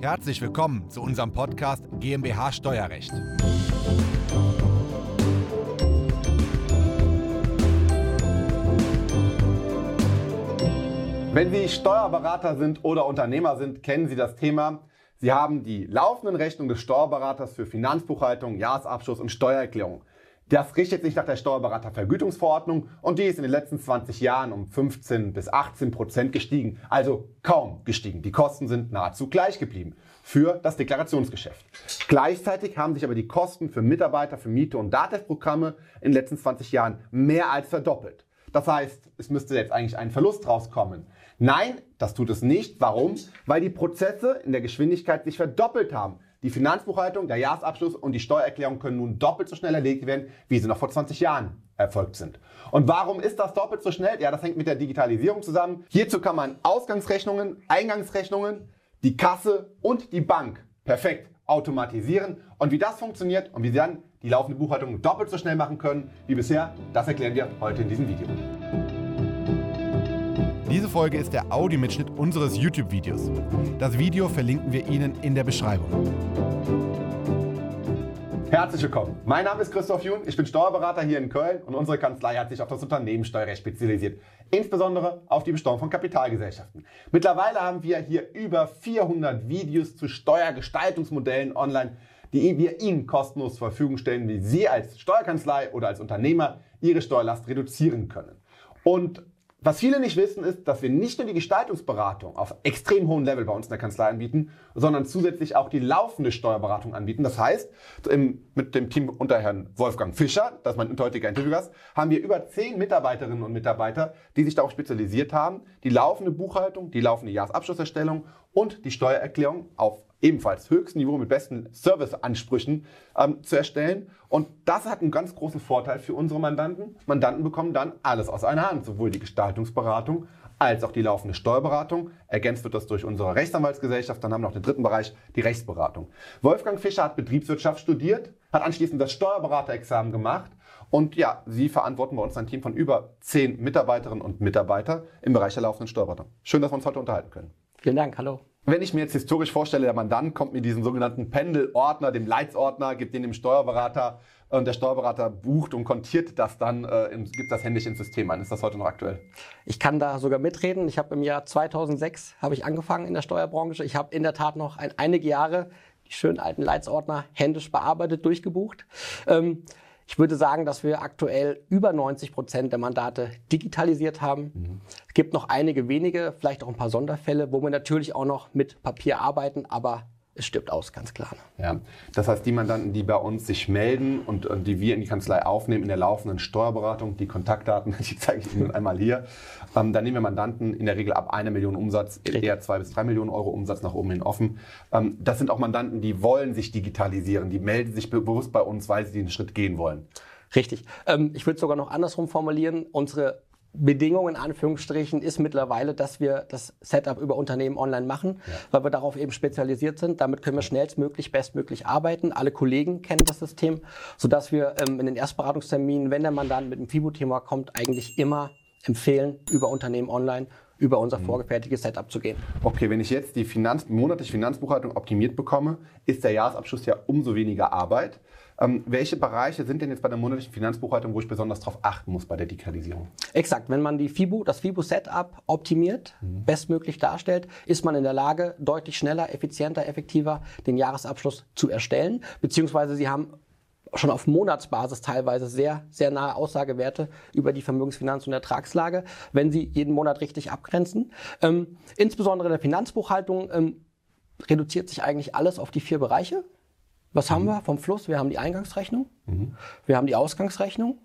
Herzlich willkommen zu unserem Podcast GmbH Steuerrecht. Wenn Sie Steuerberater sind oder Unternehmer sind, kennen Sie das Thema. Sie haben die laufenden Rechnungen des Steuerberaters für Finanzbuchhaltung, Jahresabschluss und Steuererklärung. Das richtet sich nach der Steuerberatervergütungsverordnung und die ist in den letzten 20 Jahren um 15 bis 18 Prozent gestiegen, also kaum gestiegen. Die Kosten sind nahezu gleich geblieben für das Deklarationsgeschäft. Gleichzeitig haben sich aber die Kosten für Mitarbeiter, für Miete und Datev-Programme in den letzten 20 Jahren mehr als verdoppelt. Das heißt, es müsste jetzt eigentlich ein Verlust rauskommen. Nein, das tut es nicht. Warum? Weil die Prozesse in der Geschwindigkeit sich verdoppelt haben. Die Finanzbuchhaltung, der Jahresabschluss und die Steuererklärung können nun doppelt so schnell erlegt werden, wie sie noch vor 20 Jahren erfolgt sind. Und warum ist das doppelt so schnell? Ja, das hängt mit der Digitalisierung zusammen. Hierzu kann man Ausgangsrechnungen, Eingangsrechnungen, die Kasse und die Bank perfekt automatisieren. Und wie das funktioniert und wie Sie dann die laufende Buchhaltung doppelt so schnell machen können wie bisher, das erklären wir heute in diesem Video. Diese Folge ist der Audiomitschnitt unseres YouTube-Videos. Das Video verlinken wir Ihnen in der Beschreibung. Herzlich willkommen. Mein Name ist Christoph Jun, ich bin Steuerberater hier in Köln und unsere Kanzlei hat sich auf das Unternehmenssteuerrecht spezialisiert, insbesondere auf die Besteuerung von Kapitalgesellschaften. Mittlerweile haben wir hier über 400 Videos zu Steuergestaltungsmodellen online, die wir Ihnen kostenlos zur Verfügung stellen, wie Sie als Steuerkanzlei oder als Unternehmer Ihre Steuerlast reduzieren können. Und was viele nicht wissen, ist, dass wir nicht nur die Gestaltungsberatung auf extrem hohem Level bei uns in der Kanzlei anbieten, sondern zusätzlich auch die laufende Steuerberatung anbieten. Das heißt, mit dem Team unter Herrn Wolfgang Fischer, das ist mein heutiger Interviewgast, haben wir über zehn Mitarbeiterinnen und Mitarbeiter, die sich darauf spezialisiert haben, die laufende Buchhaltung, die laufende Jahresabschlusserstellung und die Steuererklärung auf ebenfalls höchstem Niveau mit besten Serviceansprüchen ähm, zu erstellen. Und das hat einen ganz großen Vorteil für unsere Mandanten. Mandanten bekommen dann alles aus einer Hand, sowohl die Gestaltungsberatung als auch die laufende Steuerberatung. Ergänzt wird das durch unsere Rechtsanwaltsgesellschaft. Dann haben wir noch den dritten Bereich, die Rechtsberatung. Wolfgang Fischer hat Betriebswirtschaft studiert, hat anschließend das Steuerberaterexamen gemacht. Und ja, Sie verantworten bei uns ein Team von über zehn Mitarbeiterinnen und Mitarbeiter im Bereich der laufenden Steuerberatung. Schön, dass wir uns heute unterhalten können. Vielen Dank, hallo. Wenn ich mir jetzt historisch vorstelle, der Mandant kommt mit diesem sogenannten Pendelordner, dem Leitsordner, gibt den dem Steuerberater und der Steuerberater bucht und kontiert das dann, äh, gibt das händisch ins System ein. Ist das heute noch aktuell? Ich kann da sogar mitreden. Ich habe im Jahr 2006 habe ich angefangen in der Steuerbranche. Ich habe in der Tat noch ein, einige Jahre die schönen alten Leitsordner händisch bearbeitet, durchgebucht. Ähm, ich würde sagen, dass wir aktuell über 90 Prozent der Mandate digitalisiert haben. Mhm. Es gibt noch einige wenige, vielleicht auch ein paar Sonderfälle, wo wir natürlich auch noch mit Papier arbeiten, aber es stirbt aus, ganz klar. Ja, das heißt, die Mandanten, die bei uns sich melden und, und, die wir in die Kanzlei aufnehmen in der laufenden Steuerberatung, die Kontaktdaten, die zeige ich Ihnen einmal hier. Ähm, da nehmen wir Mandanten in der Regel ab einer Million Umsatz, eher zwei bis drei Millionen Euro Umsatz nach oben hin offen. Ähm, das sind auch Mandanten, die wollen sich digitalisieren, die melden sich bewusst bei uns, weil sie den Schritt gehen wollen. Richtig. Ähm, ich würde sogar noch andersrum formulieren. Unsere Bedingung in Anführungsstrichen ist mittlerweile, dass wir das Setup über Unternehmen online machen, ja. weil wir darauf eben spezialisiert sind. Damit können wir schnellstmöglich, bestmöglich arbeiten. Alle Kollegen kennen das System, sodass wir ähm, in den Erstberatungsterminen, wenn der Mandant mit dem FIBO-Thema kommt, eigentlich immer empfehlen, über Unternehmen online über unser mhm. vorgefertigtes Setup zu gehen. Okay, wenn ich jetzt die Finanz monatliche Finanzbuchhaltung optimiert bekomme, ist der Jahresabschluss ja umso weniger Arbeit. Ähm, welche Bereiche sind denn jetzt bei der monatlichen Finanzbuchhaltung, wo ich besonders darauf achten muss bei der Digitalisierung? Exakt. Wenn man die FIBU, das FIBU-Setup optimiert, mhm. bestmöglich darstellt, ist man in der Lage, deutlich schneller, effizienter, effektiver den Jahresabschluss zu erstellen. Beziehungsweise Sie haben schon auf Monatsbasis teilweise sehr, sehr nahe Aussagewerte über die Vermögensfinanz- und Ertragslage, wenn Sie jeden Monat richtig abgrenzen. Ähm, insbesondere in der Finanzbuchhaltung ähm, reduziert sich eigentlich alles auf die vier Bereiche. Was mhm. haben wir vom Fluss? Wir haben die Eingangsrechnung, mhm. wir haben die Ausgangsrechnung,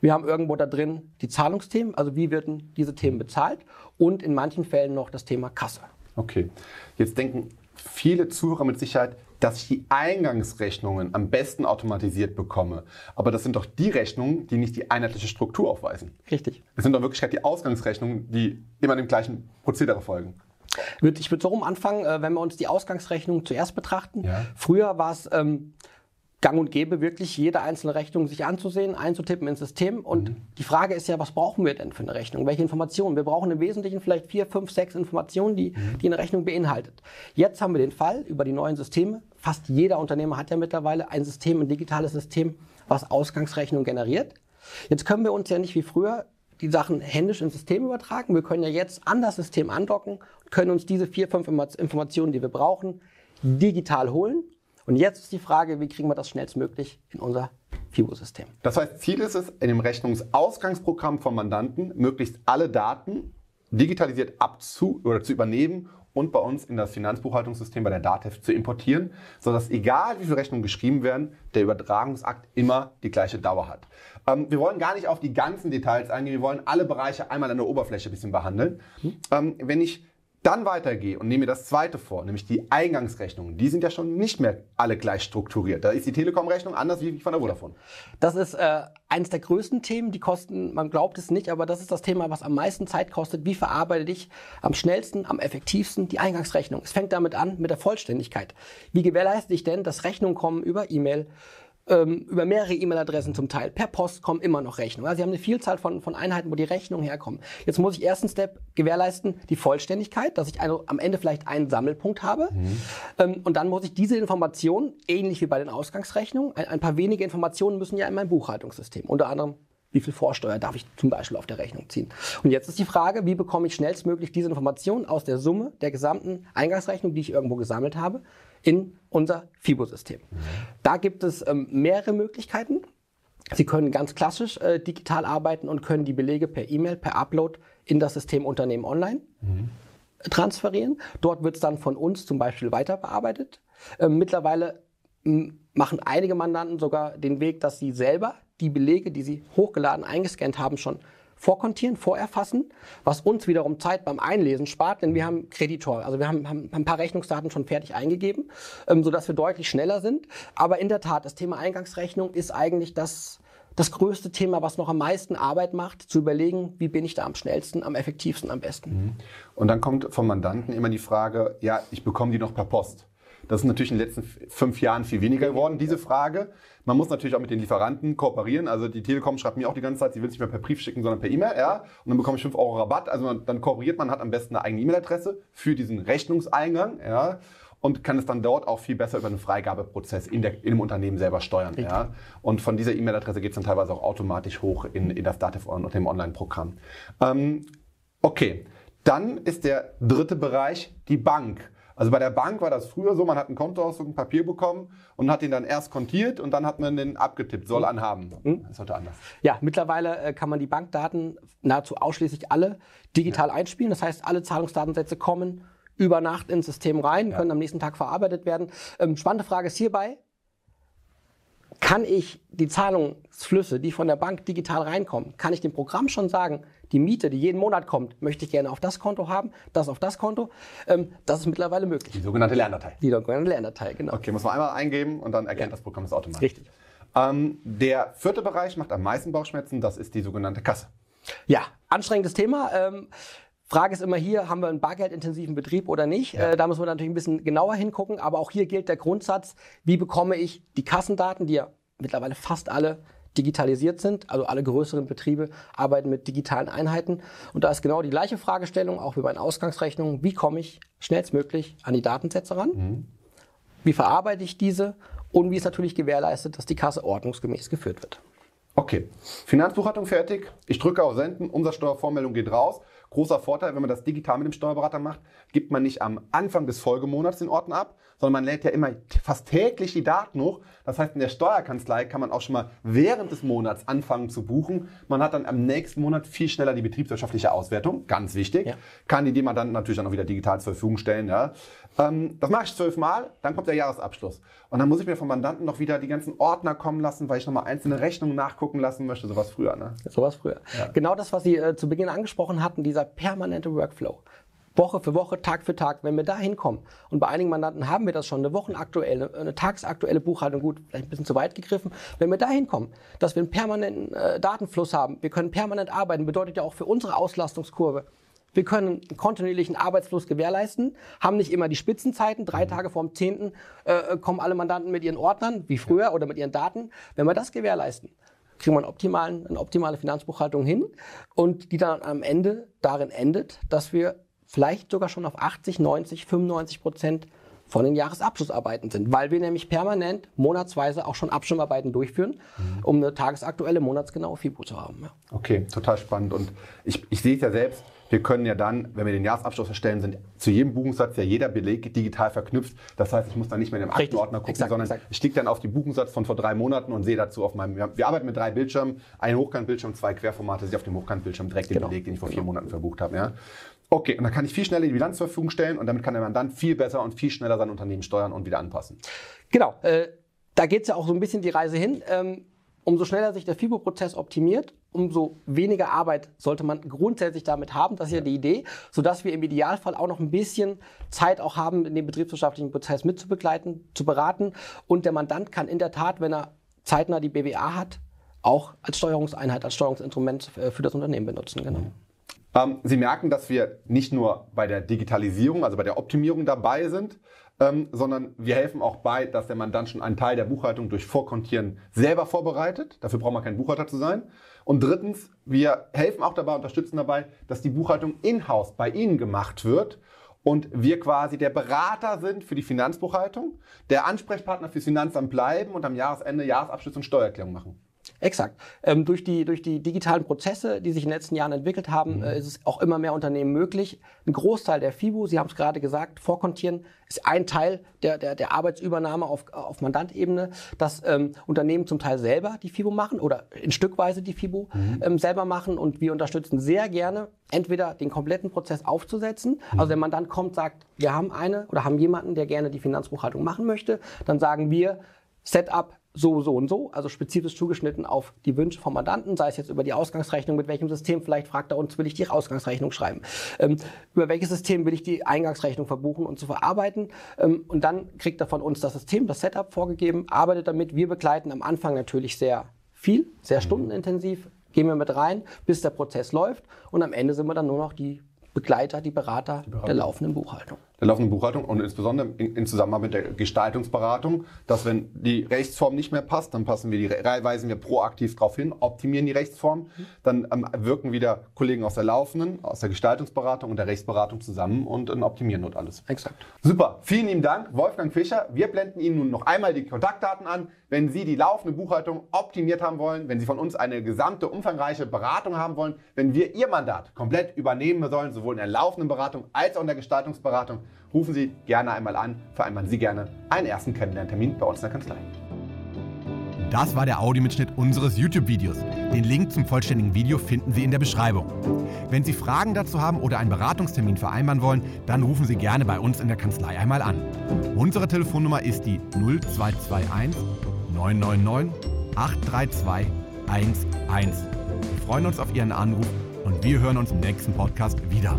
wir haben irgendwo da drin die Zahlungsthemen, also wie werden diese Themen bezahlt und in manchen Fällen noch das Thema Kasse. Okay, jetzt denken viele Zuhörer mit Sicherheit, dass ich die Eingangsrechnungen am besten automatisiert bekomme. Aber das sind doch die Rechnungen, die nicht die einheitliche Struktur aufweisen. Richtig. Es sind doch in Wirklichkeit die Ausgangsrechnungen, die immer dem gleichen Prozedere folgen. Ich würde so rum anfangen, äh, wenn wir uns die Ausgangsrechnung zuerst betrachten. Ja. Früher war es ähm, gang und gäbe, wirklich jede einzelne Rechnung sich anzusehen, einzutippen ins System. Und mhm. die Frage ist ja, was brauchen wir denn für eine Rechnung? Welche Informationen? Wir brauchen im Wesentlichen vielleicht vier, fünf, sechs Informationen, die, mhm. die eine Rechnung beinhaltet. Jetzt haben wir den Fall über die neuen Systeme. Fast jeder Unternehmer hat ja mittlerweile ein System, ein digitales System, was Ausgangsrechnungen generiert. Jetzt können wir uns ja nicht wie früher die Sachen händisch ins System übertragen. Wir können ja jetzt an das System andocken, können uns diese vier, fünf Informationen, die wir brauchen, digital holen. Und jetzt ist die Frage, wie kriegen wir das schnellstmöglich in unser FIBO-System? Das heißt, Ziel ist es, in dem Rechnungsausgangsprogramm vom Mandanten möglichst alle Daten digitalisiert abzu oder zu übernehmen und bei uns in das Finanzbuchhaltungssystem bei der DATEV zu importieren, sodass egal wie viele Rechnungen geschrieben werden, der Übertragungsakt immer die gleiche Dauer hat. Ähm, wir wollen gar nicht auf die ganzen Details eingehen, wir wollen alle Bereiche einmal an der Oberfläche ein bisschen behandeln. Mhm. Ähm, wenn ich dann weitergehe und nehme mir das zweite vor, nämlich die Eingangsrechnungen. Die sind ja schon nicht mehr alle gleich strukturiert. Da ist die Telekom-Rechnung anders wie von der Vodafone. Das ist äh, eines der größten Themen. Die kosten, man glaubt es nicht, aber das ist das Thema, was am meisten Zeit kostet. Wie verarbeite ich am schnellsten, am effektivsten die Eingangsrechnung? Es fängt damit an mit der Vollständigkeit. Wie gewährleiste ich denn, dass Rechnungen kommen über E-Mail, ähm, über mehrere E-Mail-Adressen zum Teil. Per Post kommen immer noch Rechnungen. Also Sie haben eine Vielzahl von, von Einheiten, wo die Rechnungen herkommen. Jetzt muss ich ersten Step gewährleisten, die Vollständigkeit, dass ich also am Ende vielleicht einen Sammelpunkt habe. Mhm. Ähm, und dann muss ich diese Informationen, ähnlich wie bei den Ausgangsrechnungen, ein, ein paar wenige Informationen müssen ja in mein Buchhaltungssystem, unter anderem wie viel Vorsteuer darf ich zum Beispiel auf der Rechnung ziehen? Und jetzt ist die Frage, wie bekomme ich schnellstmöglich diese Informationen aus der Summe der gesamten Eingangsrechnung, die ich irgendwo gesammelt habe, in unser FIBO-System. Da gibt es ähm, mehrere Möglichkeiten. Sie können ganz klassisch äh, digital arbeiten und können die Belege per E-Mail, per Upload in das System Unternehmen online mhm. transferieren. Dort wird es dann von uns zum Beispiel weiter bearbeitet. Ähm, mittlerweile machen einige Mandanten sogar den Weg, dass sie selber die Belege, die sie hochgeladen, eingescannt haben, schon vorkontieren, vorerfassen, was uns wiederum Zeit beim Einlesen spart, denn wir haben Kreditor, also wir haben, haben ein paar Rechnungsdaten schon fertig eingegeben, ähm, sodass wir deutlich schneller sind. Aber in der Tat, das Thema Eingangsrechnung ist eigentlich das, das größte Thema, was noch am meisten Arbeit macht, zu überlegen, wie bin ich da am schnellsten, am effektivsten, am besten. Mhm. Und dann kommt vom Mandanten immer die Frage, ja, ich bekomme die noch per Post. Das ist natürlich in den letzten fünf Jahren viel weniger geworden, diese Frage. Man muss natürlich auch mit den Lieferanten kooperieren. Also die Telekom schreibt mir auch die ganze Zeit, sie will es nicht mehr per Brief schicken, sondern per E-Mail. Ja? Und dann bekomme ich 5 Euro Rabatt. Also man, dann kooperiert man, hat am besten eine eigene E-Mail-Adresse für diesen Rechnungseingang. Ja? und kann es dann dort auch viel besser über einen Freigabeprozess in, der, in dem Unternehmen selber steuern. Ja? Und von dieser E-Mail-Adresse geht es dann teilweise auch automatisch hoch in, in das Dativ und dem Online-Programm. Ähm, okay, dann ist der dritte Bereich die Bank. Also bei der Bank war das früher so, man hat einen Kontoauszug, ein Papier bekommen und hat ihn dann erst kontiert und dann hat man den abgetippt, soll anhaben. Mhm. Das ist heute anders. Ja, mittlerweile äh, kann man die Bankdaten nahezu ausschließlich alle digital ja. einspielen. Das heißt, alle Zahlungsdatensätze kommen über Nacht ins System rein, ja. können am nächsten Tag verarbeitet werden. Ähm, spannende Frage ist hierbei, kann ich die Zahlungsflüsse, die von der Bank digital reinkommen, kann ich dem Programm schon sagen, die Miete, die jeden Monat kommt, möchte ich gerne auf das Konto haben, das auf das Konto. Ähm, das ist mittlerweile möglich. Die sogenannte Lerndatei. Die sogenannte Lerndatei, genau. Okay, muss man einmal eingeben und dann erkennt ja. das Programm es automatisch. Richtig. Ähm, der vierte Bereich macht am meisten Bauchschmerzen, das ist die sogenannte Kasse. Ja, anstrengendes Thema. Ähm, Frage ist immer hier, haben wir einen bargeldintensiven Betrieb oder nicht? Ja. Äh, da muss man natürlich ein bisschen genauer hingucken. Aber auch hier gilt der Grundsatz, wie bekomme ich die Kassendaten, die ja mittlerweile fast alle digitalisiert sind. Also alle größeren Betriebe arbeiten mit digitalen Einheiten. Und da ist genau die gleiche Fragestellung, auch wie bei den Ausgangsrechnungen. Wie komme ich schnellstmöglich an die Datensätze ran? Mhm. Wie verarbeite ich diese? Und wie ist natürlich gewährleistet, dass die Kasse ordnungsgemäß geführt wird? Okay, Finanzbuchhaltung fertig. Ich drücke auf Senden, Umsatzsteuervormeldung geht raus. Großer Vorteil, wenn man das digital mit dem Steuerberater macht, gibt man nicht am Anfang des Folgemonats den Ordner ab, sondern man lädt ja immer fast täglich die Daten hoch. Das heißt, in der Steuerkanzlei kann man auch schon mal während des Monats anfangen zu buchen. Man hat dann am nächsten Monat viel schneller die betriebswirtschaftliche Auswertung, ganz wichtig. Ja. Kann die dem dann natürlich dann auch wieder digital zur Verfügung stellen. Ja. Ähm, das mache ich zwölfmal, dann kommt der Jahresabschluss. Und dann muss ich mir vom Mandanten noch wieder die ganzen Ordner kommen lassen, weil ich nochmal einzelne Rechnungen nachgucken lassen möchte. Sowas früher. Ne? Sowas früher. Ja. Genau das, was Sie äh, zu Beginn angesprochen hatten, dieser permanente Workflow. Woche für Woche, Tag für Tag, wenn wir da hinkommen, und bei einigen Mandanten haben wir das schon, eine wochenaktuelle, eine tagsaktuelle Buchhaltung, gut, vielleicht ein bisschen zu weit gegriffen, wenn wir da hinkommen, dass wir einen permanenten äh, Datenfluss haben, wir können permanent arbeiten, bedeutet ja auch für unsere Auslastungskurve, Wir können einen kontinuierlichen Arbeitsfluss gewährleisten, haben nicht immer die Spitzenzeiten. Drei Tage vorm 10. Äh, kommen alle Mandanten mit ihren Ordnern, wie früher, oder mit ihren Daten. Wenn wir das gewährleisten, kriegen wir einen optimalen, eine optimale Finanzbuchhaltung hin und die dann am Ende darin endet, dass wir vielleicht sogar schon auf 80, 90, 95 Prozent von den Jahresabschlussarbeiten sind, weil wir nämlich permanent monatsweise auch schon Abschirmarbeiten durchführen, mhm. um eine tagesaktuelle, monatsgenaue FIBO zu haben. Ja. Okay, total spannend. Und ich, ich sehe es ja selbst, wir können ja dann, wenn wir den Jahresabschluss erstellen, sind zu jedem Buchungssatz ja jeder Beleg digital verknüpft. Das heißt, ich muss dann nicht mehr in dem Aktenordner gucken, exakt, sondern exakt. ich klicke dann auf den Buchungssatz von vor drei Monaten und sehe dazu auf meinem, wir arbeiten mit drei Bildschirmen, ein Hochkantbildschirm, zwei Querformate, sehe auf dem Hochkantbildschirm direkt genau. den Beleg, den ich vor vier genau. Monaten verbucht habe. Ja. Okay, und dann kann ich viel schneller die Bilanz zur Verfügung stellen und damit kann der Mandant viel besser und viel schneller sein Unternehmen steuern und wieder anpassen. Genau, äh, da geht es ja auch so ein bisschen die Reise hin. Ähm, umso schneller sich der FIBO-Prozess optimiert, umso weniger Arbeit sollte man grundsätzlich damit haben. Das ist ja, ja die Idee, sodass wir im Idealfall auch noch ein bisschen Zeit auch haben, den betriebswirtschaftlichen Prozess mitzubegleiten, zu beraten. Und der Mandant kann in der Tat, wenn er zeitnah die BWA hat, auch als Steuerungseinheit, als Steuerungsinstrument äh, für das Unternehmen benutzen. Genau. Ähm, Sie merken, dass wir nicht nur bei der Digitalisierung, also bei der Optimierung dabei sind, ähm, sondern wir helfen auch bei, dass der Mandant schon einen Teil der Buchhaltung durch Vorkontieren selber vorbereitet. Dafür braucht man kein Buchhalter zu sein. Und drittens, wir helfen auch dabei, unterstützen dabei, dass die Buchhaltung in-house bei Ihnen gemacht wird und wir quasi der Berater sind für die Finanzbuchhaltung, der Ansprechpartner fürs Finanzamt bleiben und am Jahresende Jahresabschluss und Steuererklärung machen. Exakt. Ähm, durch, die, durch die digitalen Prozesse, die sich in den letzten Jahren entwickelt haben, mhm. äh, ist es auch immer mehr Unternehmen möglich. Ein Großteil der FIBU, Sie haben es gerade gesagt, Vorkontieren ist ein Teil der, der, der Arbeitsübernahme auf, auf Mandantebene, dass ähm, Unternehmen zum Teil selber die FIBU machen oder in Stückweise die FIBU mhm. ähm, selber machen und wir unterstützen sehr gerne, entweder den kompletten Prozess aufzusetzen. Mhm. Also der Mandant kommt, sagt, wir haben eine oder haben jemanden, der gerne die Finanzbuchhaltung machen möchte. Dann sagen wir, Setup so, so und so, also spezifisch zugeschnitten auf die Wünsche vom Mandanten, sei es jetzt über die Ausgangsrechnung, mit welchem System, vielleicht fragt er uns, will ich die Ausgangsrechnung schreiben, ähm, über welches System will ich die Eingangsrechnung verbuchen und zu verarbeiten? Ähm, und dann kriegt er von uns das System, das Setup vorgegeben, arbeitet damit, wir begleiten am Anfang natürlich sehr viel, sehr mhm. stundenintensiv, gehen wir mit rein, bis der Prozess läuft. Und am Ende sind wir dann nur noch die Begleiter, die Berater, die Berater. der laufenden Buchhaltung der laufenden Buchhaltung und insbesondere in, in, Zusammenarbeit mit der Gestaltungsberatung, dass wenn die Rechtsform nicht mehr passt, dann passen wir die, weisen wir proaktiv darauf hin, optimieren die Rechtsform, dann ähm, wirken wieder Kollegen aus der laufenden, aus der Gestaltungsberatung und der Rechtsberatung zusammen und äh, optimieren dort alles. Exakt. Super, vielen lieben Dank, Wolfgang Fischer. Wir blenden Ihnen nun noch einmal die Kontaktdaten an. Wenn Sie die laufende Buchhaltung optimiert haben wollen, wenn Sie von uns eine gesamte umfangreiche Beratung haben wollen, wenn wir Ihr Mandat komplett übernehmen sollen, sowohl in der laufenden Beratung als auch in der Gestaltungsberatung, rufen Sie gerne einmal an, vereinbaren Sie gerne einen ersten Kennenlerntermin bei uns in der Kanzlei. Das war der Audiomitschnitt unseres YouTube-Videos. Den Link zum vollständigen Video finden Sie in der Beschreibung. Wenn Sie Fragen dazu haben oder einen Beratungstermin vereinbaren wollen, dann rufen Sie gerne bei uns in der Kanzlei einmal an. Unsere Telefonnummer ist die 0221 999 832 11. Wir freuen uns auf Ihren Anruf und wir hören uns im nächsten Podcast wieder.